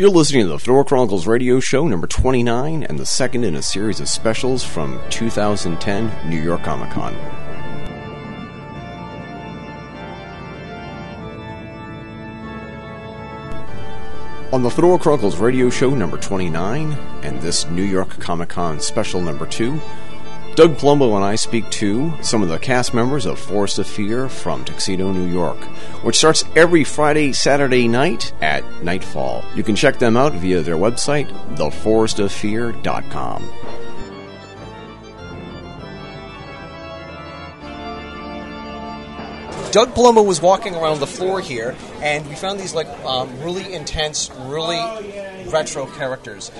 You're listening to the Fedora Chronicles radio show number 29 and the second in a series of specials from 2010 New York Comic Con. On the Fedora Chronicles radio show number 29 and this New York Comic Con special number 2, Doug Palumbo and I speak to some of the cast members of Forest of Fear from Tuxedo, New York, which starts every Friday, Saturday night at nightfall. You can check them out via their website, theforestoffear.com. Doug Palumbo was walking around the floor here, and we found these like um, really intense, really retro characters.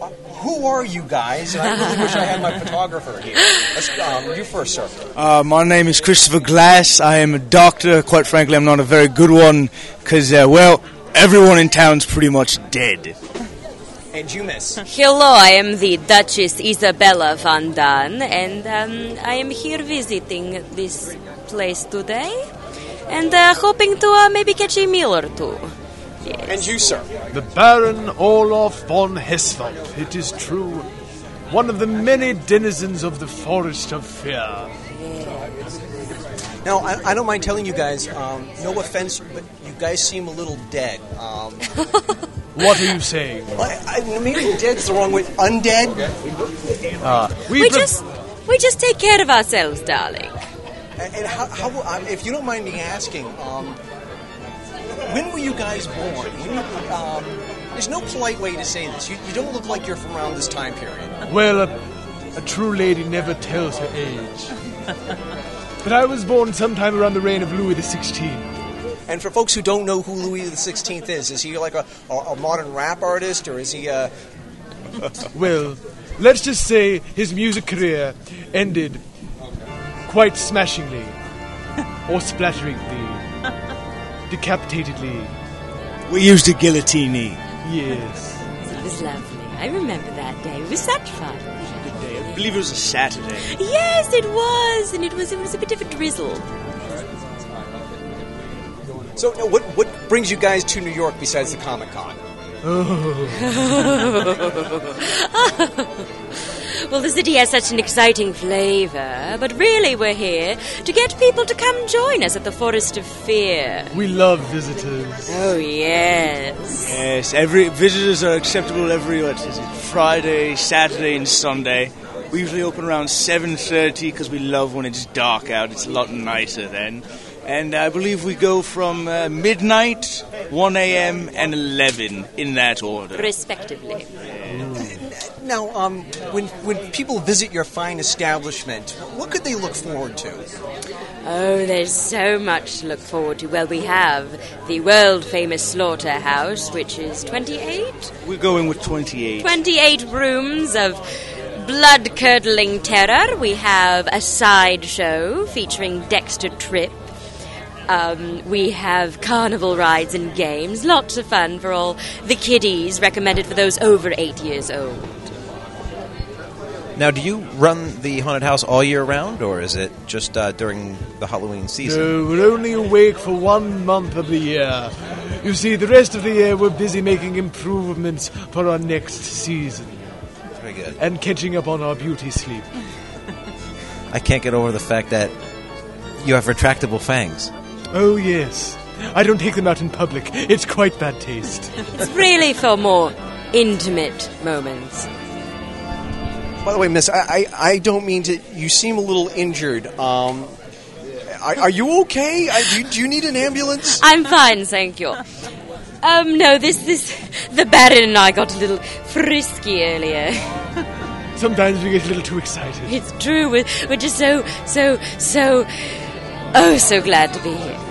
Uh, who are you guys? And I really wish I had my photographer here. Let's, um, you first, sir. Uh, my name is Christopher Glass. I am a doctor. Quite frankly, I'm not a very good one because, uh, well, everyone in town's pretty much dead. And you, miss. Hello, I am the Duchess Isabella Van Dan, and um, I am here visiting this place today, and uh, hoping to uh, maybe catch a meal or two. And you, sir. The Baron Olaf von Hesvop, it is true. One of the many denizens of the Forest of Fear. Now, I, I don't mind telling you guys, um, no offense, but you guys seem a little dead. Um, What are you saying? I, I, maybe dead's the wrong word. Undead? We just we just take care of ourselves, darling. And and how, how um, if you don't mind me asking, um, when were you guys born? You, um, there's no polite way to say this. You, you don't look like you're from around this time period. Well, a, a true lady never tells her age. but I was born sometime around the reign of Louis XVI. And for folks who don't know who Louis the Sixteenth is, is he like a, a, a modern rap artist, or is he a? Well, let's just say his music career ended quite smashingly, or splatteringly, decapitatedly. We used a guillotine. Yes. It was lovely. I remember that day. It was such fun. I believe it was a Saturday. Yes, it was, and it was it was a bit of a drizzle. So, now, what what brings you guys to New York besides the Comic Con? Oh. Well, the city has such an exciting flavor, but really we're here to get people to come join us at the Forest of Fear. We love visitors. Oh, yes. Yes, every visitors are acceptable every what is it? Friday, Saturday, and Sunday. We usually open around seven thirty because we love when it's dark out. It's a lot nicer then. And I believe we go from uh, midnight, 1 a.m., and 11 in that order. Respectively. Now, um, when when people visit your fine establishment, what could they look forward to? Oh, there's so much to look forward to. Well, we have the world famous slaughterhouse, which is 28? We're going with 28. 28 rooms of blood curdling terror. We have a sideshow featuring Dexter Tripp. Um, we have carnival rides and games. Lots of fun for all the kiddies, recommended for those over eight years old. Now, do you run the haunted house all year round, or is it just uh, during the Halloween season? No, we're only awake for one month of the year. You see, the rest of the year we're busy making improvements for our next season Very good. and catching up on our beauty sleep. I can't get over the fact that you have retractable fangs. Oh, yes. I don't take them out in public. It's quite bad taste. It's really for more intimate moments. By the way, Miss, I, I, I don't mean to. You seem a little injured. Um, are, are you okay? I, do, you, do you need an ambulance? I'm fine, thank you. Um, no, this, this, the Baron and I got a little frisky earlier. Sometimes we get a little too excited. It's true, we're, we're just so, so, so, oh, so glad to be here.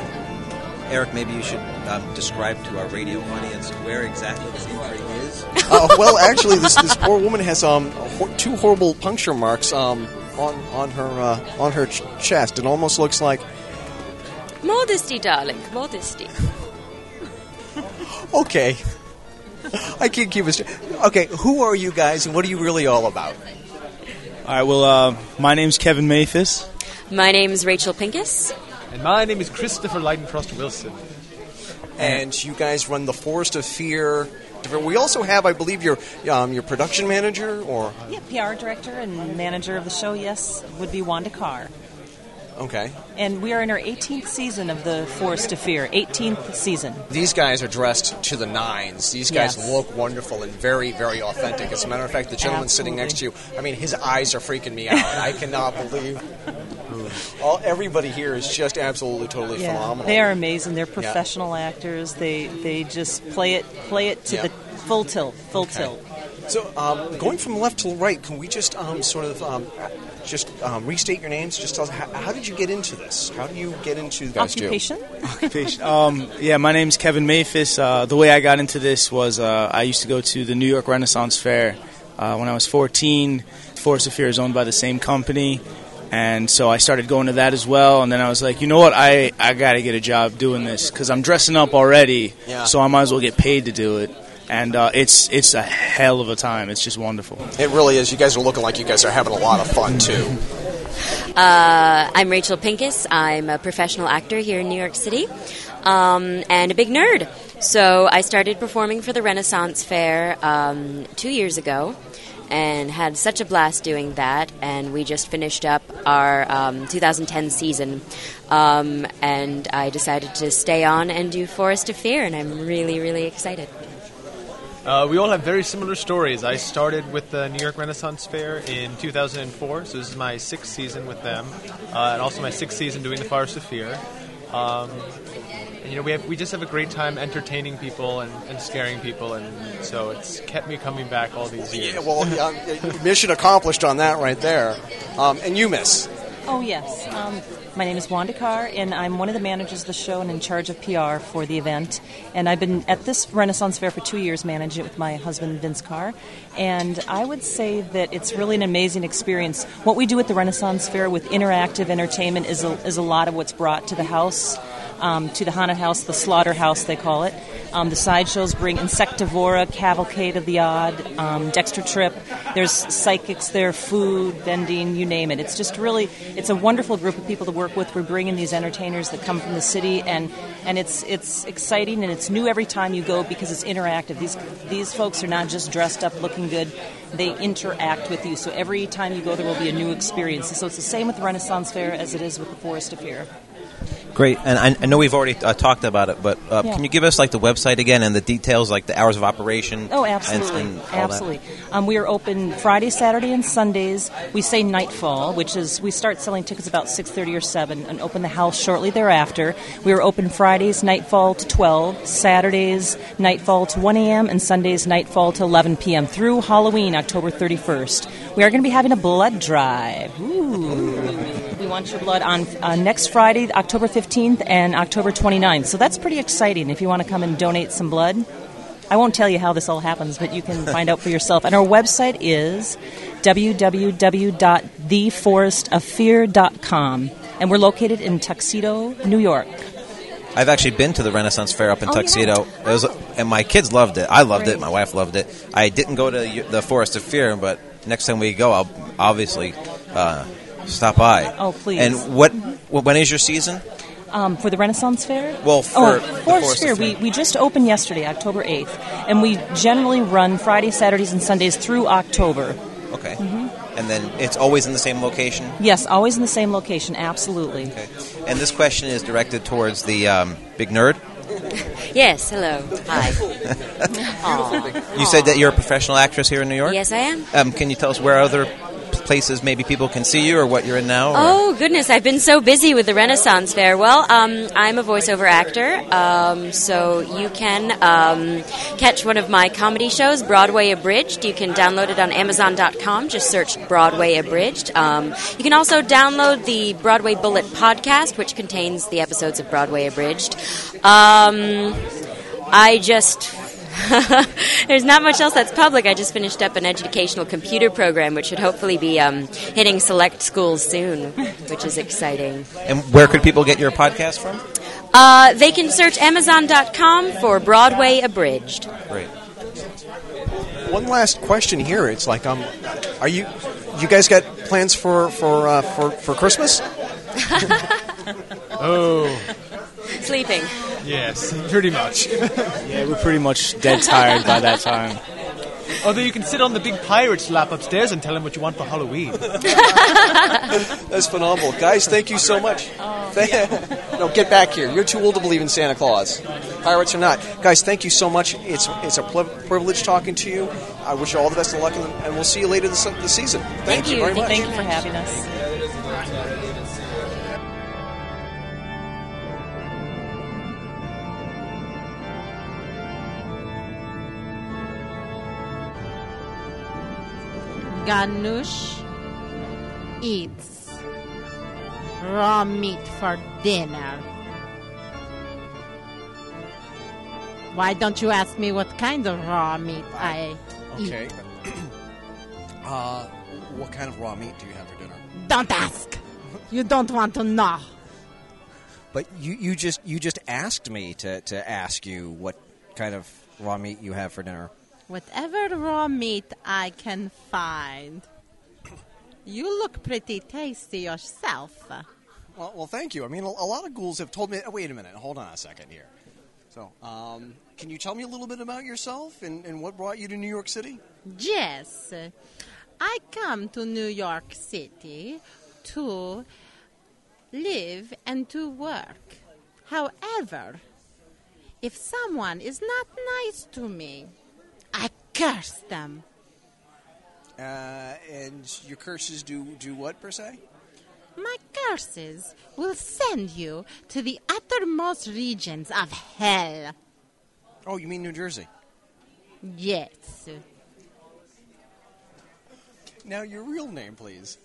Eric, maybe you should um, describe to our radio audience where exactly this injury is. uh, well, actually, this, this poor woman has um, hor- two horrible puncture marks um, on on her uh, on her ch- chest. It almost looks like. Modesty, darling, modesty. Okay, I can't keep it. Okay, who are you guys, and what are you really all about? All right, well, uh, my name's Kevin Mathis. My name's Rachel Pincus. And my name is Christopher Leidenfrost Wilson. and you guys run the Forest of Fear. We also have, I believe, your um, your production manager, or Yeah, PR director and manager of the show, yes, would be Wanda Carr. okay. And we are in our 18th season of the Forest of Fear. 18th season. These guys are dressed to the nines. These guys Yes. look wonderful and very, very authentic. As a matter of fact, the gentleman sitting next to you, I mean, his eyes are freaking me out. I cannot believe. All, everybody here is just absolutely, totally Yeah, phenomenal. they are amazing. They're professional actors. They they just play it play it to Yeah. the full tilt, full Okay. tilt. So, um, going from left to right, can we just um, sort of um, just um, restate your names? Just tell us how, how did you get into this? How do you get into guys do? Occupation? Occupation. Um, yeah, my name's Kevin Mathis. Uh, the way I got into this was uh, I used to go to the New York Renaissance Fair uh, when I was 14. Forest of Fear is owned by the same company, and so I started going to that as well. And then I was like, you know what, I I got to get a job doing this because I'm dressing up already, Yeah. so I might as well get paid to do it. And uh, it's it's a hell of a time. It's just wonderful. It really is. You guys are looking like you guys are having a lot of fun too. Uh, I'm Rachel Pincus. I'm a professional actor here in New York City um, and a big nerd. So I started performing for the Renaissance Fair um, two years ago and had such a blast doing that. And we just finished up our um, 2010 season. Um, and I decided to stay on and do Forest of Fear, and I'm really, really excited. Uh, we all have very similar stories. I started with the New York Renaissance Fair in 2004, so this is my sixth season with them, uh, and also my sixth season doing the Forest of Fear. Um, and, you know, we have, we just have a great time entertaining people and, and scaring people, and so it's kept me coming back all these years. Yeah, well, yeah, mission accomplished on that right there. Um, and you miss. Oh, yes. Um, my name is Wanda Carr, and I'm one of the managers of the show and in charge of PR for the event. And I've been at this Renaissance Fair for two years, managing it with my husband, Vince Carr. And I would say that it's really an amazing experience. What we do at the Renaissance Fair with interactive entertainment is a, is a lot of what's brought to the house. Um, to the haunted house, the slaughterhouse, they call it. Um, the sideshows bring Insectivora, Cavalcade of the Odd, um, Dexter Tripp. There's psychics there, food, vending, you name it. It's just really, it's a wonderful group of people to work with. We're bringing these entertainers that come from the city, and, and it's it's exciting and it's new every time you go because it's interactive. These these folks are not just dressed up, looking good. They interact with you. So every time you go, there will be a new experience. So it's the same with the Renaissance Fair as it is with the Forest of Fear. Great, and I, I know we've already uh, talked about it, but uh, Yeah. can you give us like the website again and the details, like the hours of operation? Oh, absolutely, and that? absolutely. Um, we are open Friday, Saturday, and Sundays. We say nightfall, which is we start selling tickets about six thirty or seven, and open the house shortly thereafter. We are open Fridays nightfall to twelve, Saturdays nightfall to one a.m., and Sundays nightfall to eleven p.m. through Halloween, October thirty first. We are going to be having a blood drive. Ooh. Want your blood on uh, next Friday, October 15th, and October 29th. So that's pretty exciting if you want to come and donate some blood. I won't tell you how this all happens, but you can find out for yourself. And our website is www.theforestoffear.com. And we're located in Tuxedo, New York. I've actually been to the Renaissance Fair up in Oh, Tuxedo. It was, and my kids loved it. I loved it. My wife loved it. I didn't go to the- the Forest of Fear, but next time we go, I'll obviously uh, stop by. Oh, please. And what? When is your season? Um, for the Renaissance Fair? Well, for oh, the Forest Forest Fair, we, we just opened yesterday, October 8th. And we generally run Friday, Saturdays, and Sundays through October. Okay. Mm-hmm. And then it's always in the same location. Yes, always in the same location, absolutely. Okay. And this question is directed towards the um, big nerd. Yes, hello. Hi. You said that you're a professional actress here in New York. Yes, I am. Um, can you tell us where other places maybe people can see you or what you're in now? or- Oh goodness, I've been so busy with the Renaissance Fair. Well, um, I'm a voiceover actor, um, so you can um, catch one of my comedy shows, Broadway Abridged. You can download it on Amazon.com. Just search Broadway Abridged. Um, you can also download the Broadway Bullet podcast, which contains the episodes of Broadway Abridged. Um, I just there's not much else that's public. I just finished up an educational computer program, which should hopefully be um, hitting select schools soon, which is exciting. And where could people get your podcast from? Uh, they can search Amazon.com for Broadway Abridged. Great. One last question here. It's like, um, are you, you guys got plans for for uh, for for Christmas? Oh, Sleeping. Yes, pretty much. Yeah, we're pretty much dead tired by that time. Although you can sit on the big pirate's lap upstairs and tell him what you want for Halloween. That's phenomenal, guys. Thank you so much. Oh. no, get back here. You're too old to believe in Santa Claus. Pirates or not, guys. Thank you so much. It's it's a ple- privilege talking to you. I wish you all the best of luck, and, and we'll see you later this, this season. Thank, you very much. Thank you for having us. Ganush eats raw meat for dinner. Why don't you ask me what kind of raw meat I eat? Okay. uh, what kind of raw meat do you have for dinner? Don't ask. You don't want to know. But you, you just you just asked me to, to ask you what kind of raw meat you have for dinner. Whatever raw meat I can find. You look pretty tasty yourself. Well, well, thank you. I mean, a, a lot of ghouls have told me. Oh, wait a minute. Hold on a second here. So, um, can you tell me a little bit about yourself and, and what brought you to New York City? Yes, I come to New York City to live and to work. However, if someone is not nice to me, curse them. Uh, and your curses do do what per se? My curses will send you to the uttermost regions of hell. Oh, you mean New Jersey? Yes. Now, your real name, please.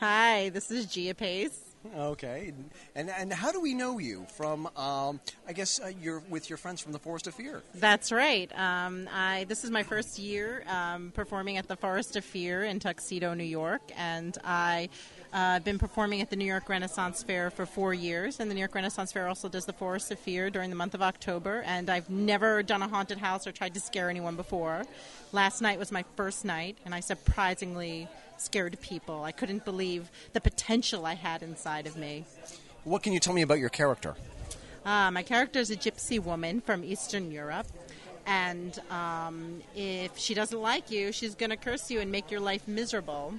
Hi, this is Gia Pace. Okay, and and how do we know you from? Um, I guess uh, you're with your friends from the Forest of Fear. That's right. Um, I this is my first year um, performing at the Forest of Fear in Tuxedo, New York, and I. Uh, been performing at the New York Renaissance Fair for four years, and the New York Renaissance Fair also does the Forest of Fear during the month of October. And I've never done a haunted house or tried to scare anyone before. Last night was my first night, and I surprisingly scared people. I couldn't believe the potential I had inside of me. What can you tell me about your character? Uh, my character is a gypsy woman from Eastern Europe. And um, if she doesn't like you, she's going to curse you and make your life miserable.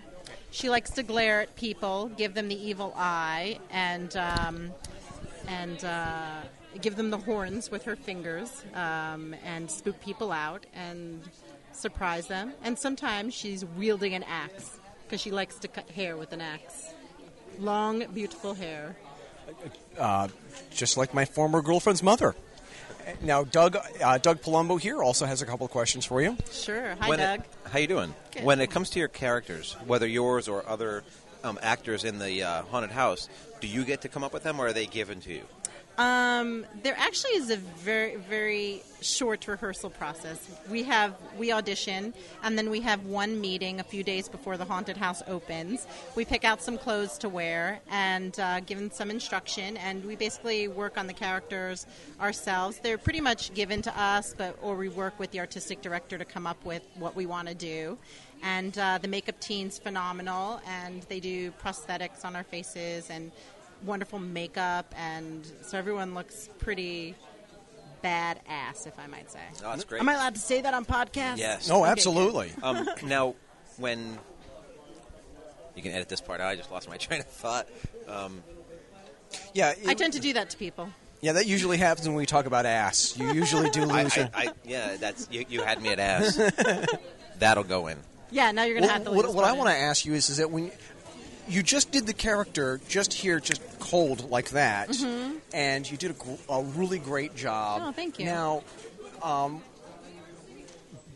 She likes to glare at people, give them the evil eye, and um, and uh, give them the horns with her fingers, um, and spook people out and surprise them. And sometimes she's wielding an axe because she likes to cut hair with an axe. Long, beautiful hair. Uh, just like my former girlfriend's mother. Now, Doug uh, Doug Palumbo here also has a couple of questions for you. Sure. Hi, When it- Doug. how you doing? Good. When it comes to your characters, whether yours or other um, actors in the uh, haunted house, do you get to come up with them, or are they given to you? Um, there actually is a very very short rehearsal process. We have we audition, and then we have one meeting a few days before the haunted house opens. We pick out some clothes to wear and uh, give them some instruction, and we basically work on the characters ourselves. They're pretty much given to us, but or we work with the artistic director to come up with what we want to do. And uh, the makeup team's phenomenal, and they do prosthetics on our faces and wonderful makeup, and so everyone looks pretty badass, if I might say. Oh, that's great. Am I allowed to say that on podcast? Yes. No, Okay, absolutely. Um, now, when you can edit this part out, I just lost my train of thought. Um, Yeah, I it- tend to do that to people. yeah, that usually happens when we talk about ass. You usually do I, lose your. I, I, yeah, that's you, you had me at ass. That'll go in. Yeah, now you're gonna Well, have to. what leave what I this want to in. ask you is, is that when you just did the character just here, just cold like that, and you did a, a really great job. Mm-hmm. Oh, thank you. Now, um,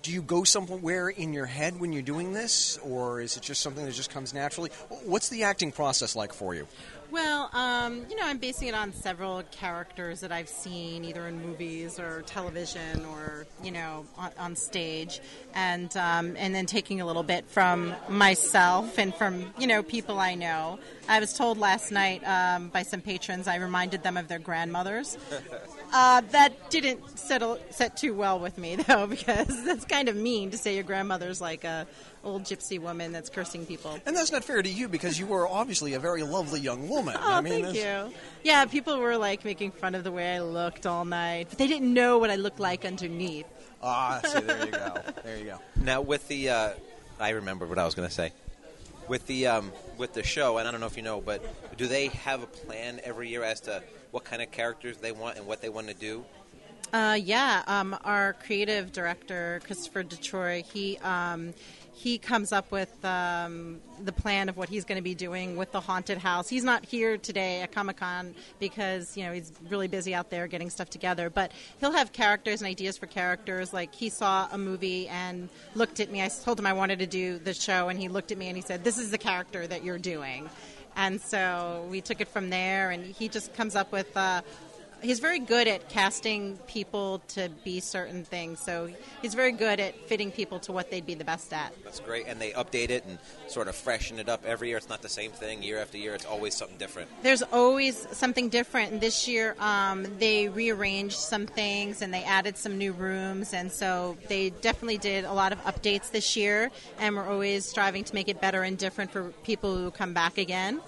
do you go somewhere in your head when you're doing this, or is it just something that just comes naturally? What's the acting process like for you? Well, um, you know, I'm basing it on several characters that I've seen either in movies or television or you know on, on stage, and um, and then taking a little bit from myself and from you know people I know. I was told last night um, by some patrons I reminded them of their grandmothers. Uh, that didn't settle set too well with me though, because that's kind of mean to say your grandmother's like a old gypsy woman that's cursing people. And that's not fair to you because you were obviously a very lovely young woman. Oh, I mean, thank that's- you. Yeah, people were like making fun of the way I looked all night, but they didn't know what I looked like underneath. Ah, see, there you go. There you go. Now with the, uh, I remember what I was going to say. With the um, with the show, and I don't know if you know, but do they have a plan every year as to what kind of characters they want and what they want to do? Uh, yeah, um, our creative director Christopher Detroit, he um, he comes up with um, the plan of what he's going to be doing with the haunted house. He's not here today at Comic Con because you know he's really busy out there getting stuff together. But he'll have characters and ideas for characters. Like he saw a movie and looked at me. I told him I wanted to do the show, and he looked at me and he said, "This is the character that you're doing." And so we took it from there, and he just comes up with. Uh, he's very good at casting people to be certain things. So he's very good at fitting people to what they'd be the best at. That's great, and they update it and sort of freshen it up every year. It's not the same thing year after year. It's always something different. There's always something different. And this year, um, they rearranged some things and they added some new rooms, and so they definitely did a lot of updates this year. And we're always striving to make it better and different for people who come back again.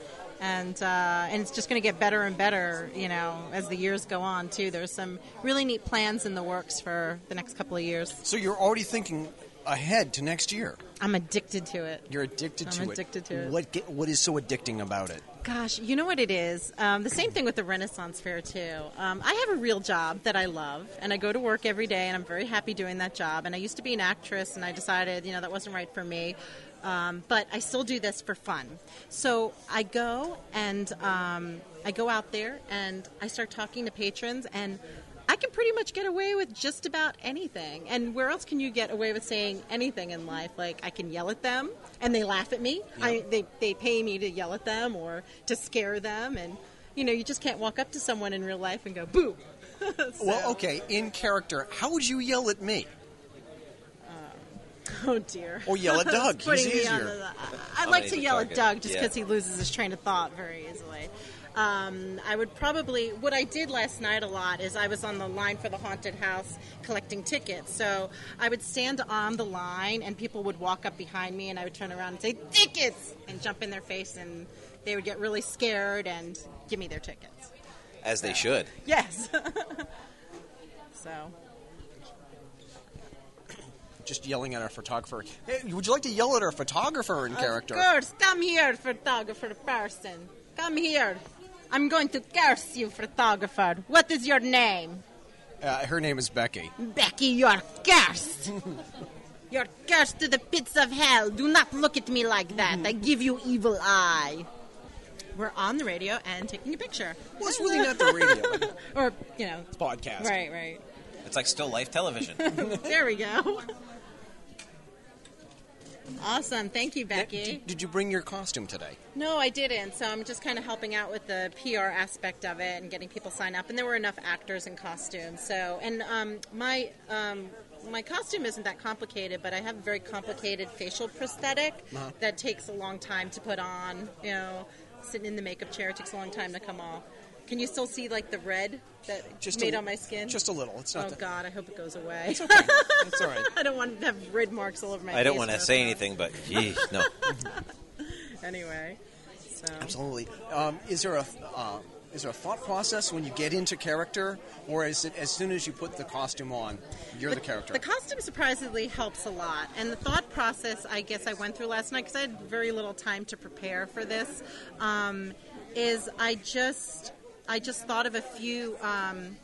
And uh, and it's just going to get better and better, you know, as the years go on too. There's some really neat plans in the works for the next couple of years. So you're already thinking ahead to next year. I'm addicted to it. You're addicted I'm to it. addicted to it. What get, what is so addicting about it? Gosh, you know what it is? Um, the same thing with the Renaissance Fair, too. Um, I have a real job that I love, and I go to work every day, and I'm very happy doing that job. And I used to be an actress, and I decided, you know, that wasn't right for me. Um, but I still do this for fun. So I go and um, I go out there and I start talking to patrons, and I can pretty much get away with just about anything. And where else can you get away with saying anything in life? Like I can yell at them, and they laugh at me. I, they they pay me to yell at them or to scare them, and you know you just can't walk up to someone in real life and go boo. So- Well, okay, in character, how would you yell at me? Oh dear. Or yell at Doug. He's easier. the- I I'll like to the yell at. Doug just Yeah. because he loses his train of thought very easily. Um, I would probably what I did last night a lot is I was on the line for the haunted house collecting tickets. So I would stand on the line and people would walk up behind me and I would turn around and say tickets and jump in their face and they would get really scared and give me their tickets. As they should. Yes. so Just yelling at our photographer. Hey, would you like to yell at our photographer in character? Of course, come here, photographer person. Come here. I'm going to curse you, photographer. What is your name? Uh, her name is Becky. Becky, you're cursed. you're cursed to the pits of hell. Do not look at me like that. I give you evil eye. We're on the radio and taking a picture. Well, it's really not the radio. Or, you know. It's podcast. Right, right. It's like still life television. There we go. Awesome. Thank you, Becky. Did, did you bring your costume today? No, I didn't. So I'm just kind of helping out with the PR aspect of it and getting people sign up. And there were enough actors in costumes. So, and um, my um, my costume isn't that complicated, but I have a very complicated facial prosthetic Uh-huh. that takes a long time to put on. You know, sitting in the makeup chair it takes a long time to come off. Can you still see like the red that Just made a, on my skin? Just a little. It's not. oh that- God, I hope it goes away. It's okay. It's all right. I don't want to have red marks all over my. Skin. I don't want to say fun. anything, but geez, no. Anyway, so Absolutely. Um, is there a uh, is there a thought process when you get into character, or is it as soon as you put the costume on, you're the, character? The costume surprisingly helps a lot, and the thought process I guess I went through last night because I had very little time to prepare for this. Um, is I just I just thought of a few. Um,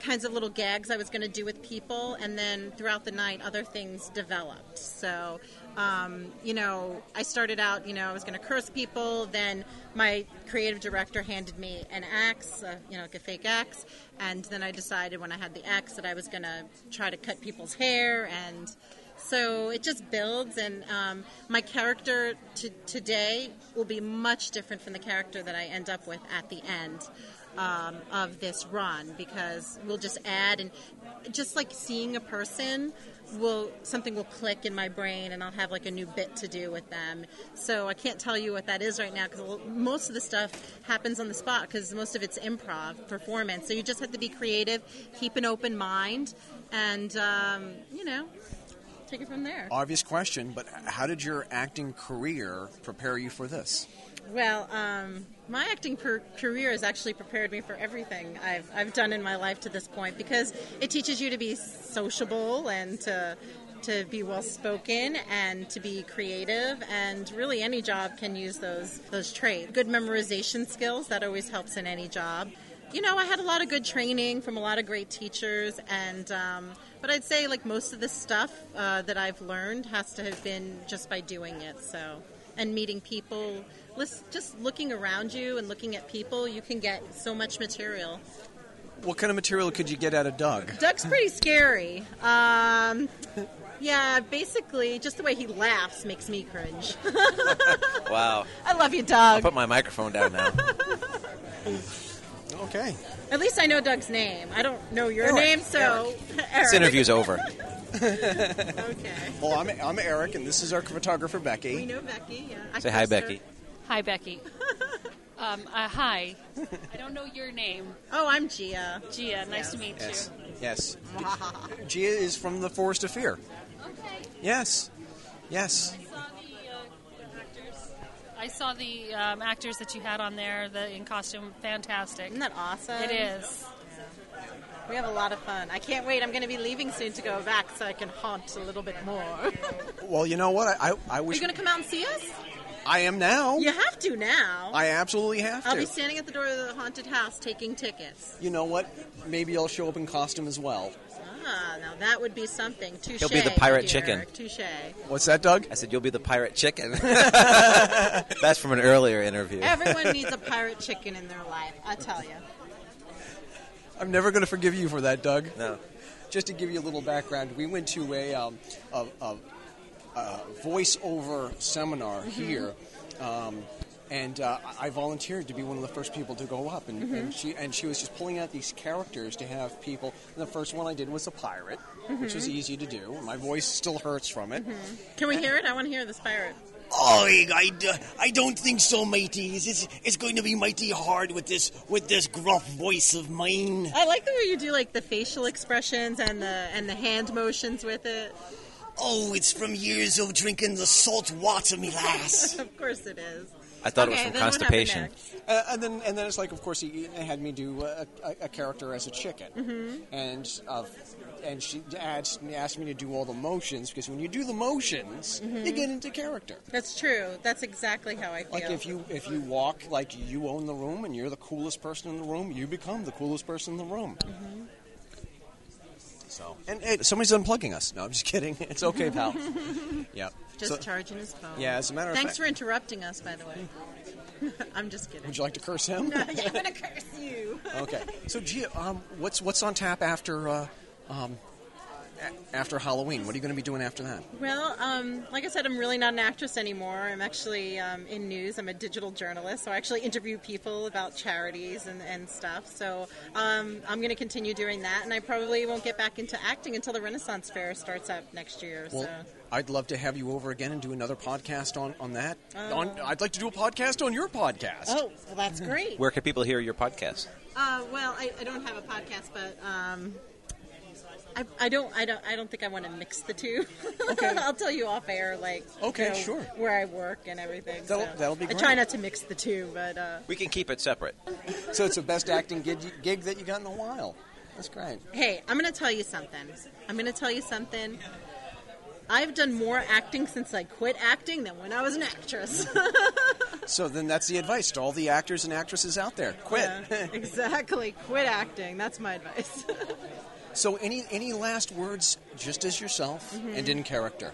kinds of little gags I was going to do with people, and then throughout the night, other things developed. So, um, you know, I started out, you know, I was going to curse people. Then my creative director handed me an axe, uh, you know, like a fake axe, and then I decided when I had the axe that I was going to try to cut people's hair and. So it just builds, and um, my character to, today will be much different from the character that I end up with at the end. um, of this run because we'll just add and just like seeing a person will something will click in my brain and I'll have like a new bit to do with them. So I can't tell you what that is right now because most of the stuff happens on the spot because most of it's improv performance. So you just have to be creative, keep an open mind, and um, you know, take it from there. Obvious question, but how did your acting career prepare you for this? Well, um, my acting per- career has actually prepared me for everything I've, I've done in my life to this point because it teaches you to be sociable and to to be well spoken and to be creative and really any job can use those those traits. Good memorization skills that always helps in any job. You know, I had a lot of good training from a lot of great teachers, and um, but I'd say like most of the stuff uh, that I've learned has to have been just by doing it. So and meeting people, just looking around you and looking at people, you can get so much material. What kind of material could you get out of Doug? Doug's pretty scary. Um, yeah, basically, just the way he laughs makes me cringe. wow. I love you, Doug. I'll put my microphone down now. okay. At least I know Doug's name. I don't know your Eric. name, so. This interview's over. okay. Well, I'm, I'm Eric, and this is our photographer, Becky. We know Becky, yeah. I Say hi, cursed her. Becky. Hi, Becky. um, uh, hi. I don't know your name. Oh, I'm Gia. Gia, nice to meet Yes. you. Yes. Gia is from the Forest of Fear. Okay. Yes. Yes. I saw the uh, actors. I saw the um, actors that you had on there the, in costume. Fantastic. Isn't that awesome? It is. We have a lot of fun. I can't wait. I'm going to be leaving soon to go back so I can haunt a little bit more. Well, you know what? I, I, I you going to come out and see us? I am now. You have to now. I absolutely have I'll to. be standing at the door of the haunted house taking tickets. you know what? Maybe I'll show up in costume as well. Ah, now that would be something. Touche. He'll be the pirate dear. chicken. Touche. What's that, Doug? I said, You'll be the pirate chicken. That's from an earlier interview. Everyone needs a pirate chicken in their life. I tell you. I'm never going to forgive you for that, Doug. No. Just to give you a little background, we went to a, um, a, a, a voiceover seminar here. Um, and uh, I volunteered to be one of the first people to go up, and, and mm-hmm. she and she was just pulling out these characters to have people. And the first one I did was a pirate, which was mm-hmm. easy to do. My voice still hurts from it. Mm-hmm. Can we hear it? I want to hear this pirate. Oh, I, I, I don't think so, matey. It's, it's going to be mighty hard with this with this gruff voice of mine. I like the way you do like the facial expressions and the and the hand motions with it. Oh, it's from years of drinking the salt water, me lass. of course it is. I thought Okay, it was from then constipation. Uh, and then, and then it's like, of course, he, he had me do a, a, a character as a chicken, Mhm. and uh, and she asked, asked me to do all the motions because when you do the motions, Mhm. you get into character. That's true. That's exactly how I feel. Like if you if you walk like you own the room and you're the coolest person in the room, you become the coolest person in the room. Mhm. So and hey, somebody's unplugging us. No, I'm just kidding. It's okay, pal. yep. Just So- charging his phone. Yeah, as a matter of Thanks fact- for interrupting us, by the way. I'm just kidding. Would you like to curse him? No, yeah, I'm gonna curse you. okay. So, Gia, um, what's what's on tap after uh, um, a- after Halloween? What are you going to be doing after that? Well, um, like I said, I'm really not an actress anymore. I'm actually um, in news. I'm a digital journalist, so I actually interview people about charities and, and stuff. So um, I'm going to continue doing that, and I probably won't get back into acting until the Renaissance Fair starts up next year. Well, so I'd love to have you over again and do another podcast on on that. Oh. On, I'd like to do a podcast on your podcast. Oh, well, that's great. Where can people hear your podcast? Uh, well, I, I don't have a podcast, but um, I, I don't I don't I don't think I want to mix the two. Okay. I'll tell you off air, like Okay, you know, sure. where I work and everything. That'll- so. that'll be I try not to mix the two, but uh, We can keep it separate. So it's the best acting gig, gig that you got in a while. That's great. hey, I'm going to tell you something. I'm going to tell you something. I've done more acting since I quit acting than when I was an actress. So then that's the advice to all the actors and actresses out there: quit. Yeah, exactly. Quit acting. That's my advice. So any any last words, just as yourself Mhm. and in character?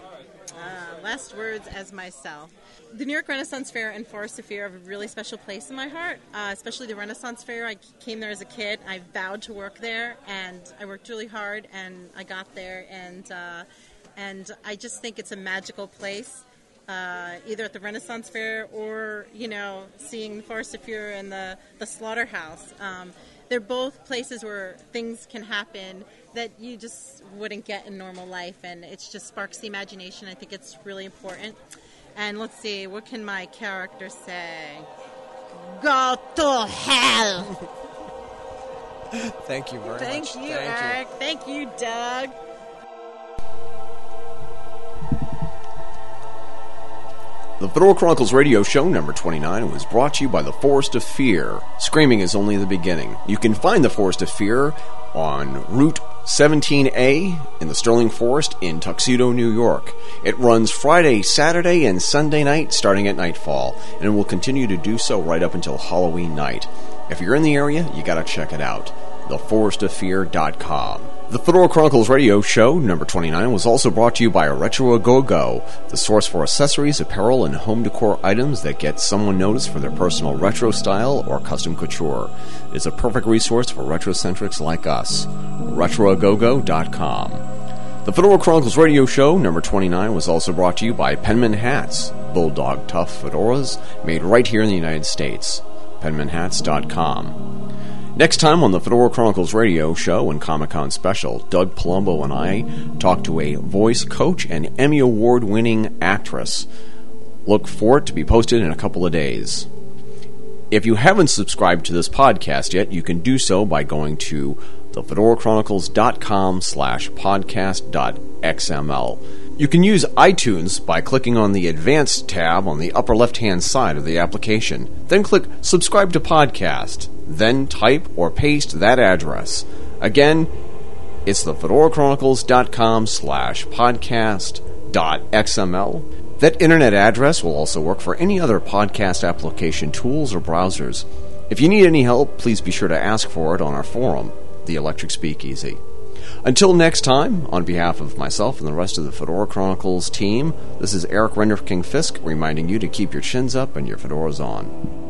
Uh, last words as myself. The New York Renaissance Fair and Forest of Fear have a really special place in my heart, uh, especially the Renaissance Fair. I came there as a kid. I vowed to work there, and I worked really hard, and I got there, and uh, and I just think it's a magical place. uh, either at the Renaissance Fair or you know seeing the Forest of Fear and the the Slaughterhouse. Um, they're both places where things can happen that you just wouldn't get in normal life, and it just sparks the imagination. I think it's really important. And let's see, what can my character say? Go to hell! Thank you very Thank much. you, Thank Eric. Thank you, Doug. The Fedora Chronicles radio show number 29 was brought to you by the Forest of Fear. Screaming is only the beginning. You can find the Forest of Fear on Route 17A in the Sterling Forest in Tuxedo, New York. It runs Friday, Saturday, and Sunday night starting at nightfall, and will continue to do so right up until Halloween night. If you're in the area, you gotta check it out. TheForestOfFear.com. The Fedora Chronicles radio show, number 29, was also brought to you by Retro A Go Go, the source for accessories, apparel, and home decor items that get someone noticed for their personal retro style or custom couture. It's a perfect resource for retrocentrics like us. RetroAgogo.com. The Fedora Chronicles radio show, number 29, was also brought to you by Penman Hats, Bulldog Tough fedoras made right here in the United States. PenmanHats.com. Next time on the Fedora Chronicles radio show and Comic Con special, Doug Palumbo and I talk to a voice coach and Emmy Award winning actress. Look for it to be posted in a couple of days. If you haven't subscribed to this podcast yet, you can do so by going to thefedorachronicles.com slash podcast.xml. You can use iTunes by clicking on the Advanced tab on the upper left hand side of the application. Then click Subscribe to Podcast. Then type or paste that address. Again, it's thefedorachronicles.com slash podcast.xml. That internet address will also work for any other podcast application tools or browsers. If you need any help, please be sure to ask for it on our forum, The Electric Speakeasy. Until next time, on behalf of myself and the rest of the Fedora Chronicles team, this is Eric Renderking Fisk reminding you to keep your chins up and your fedoras on.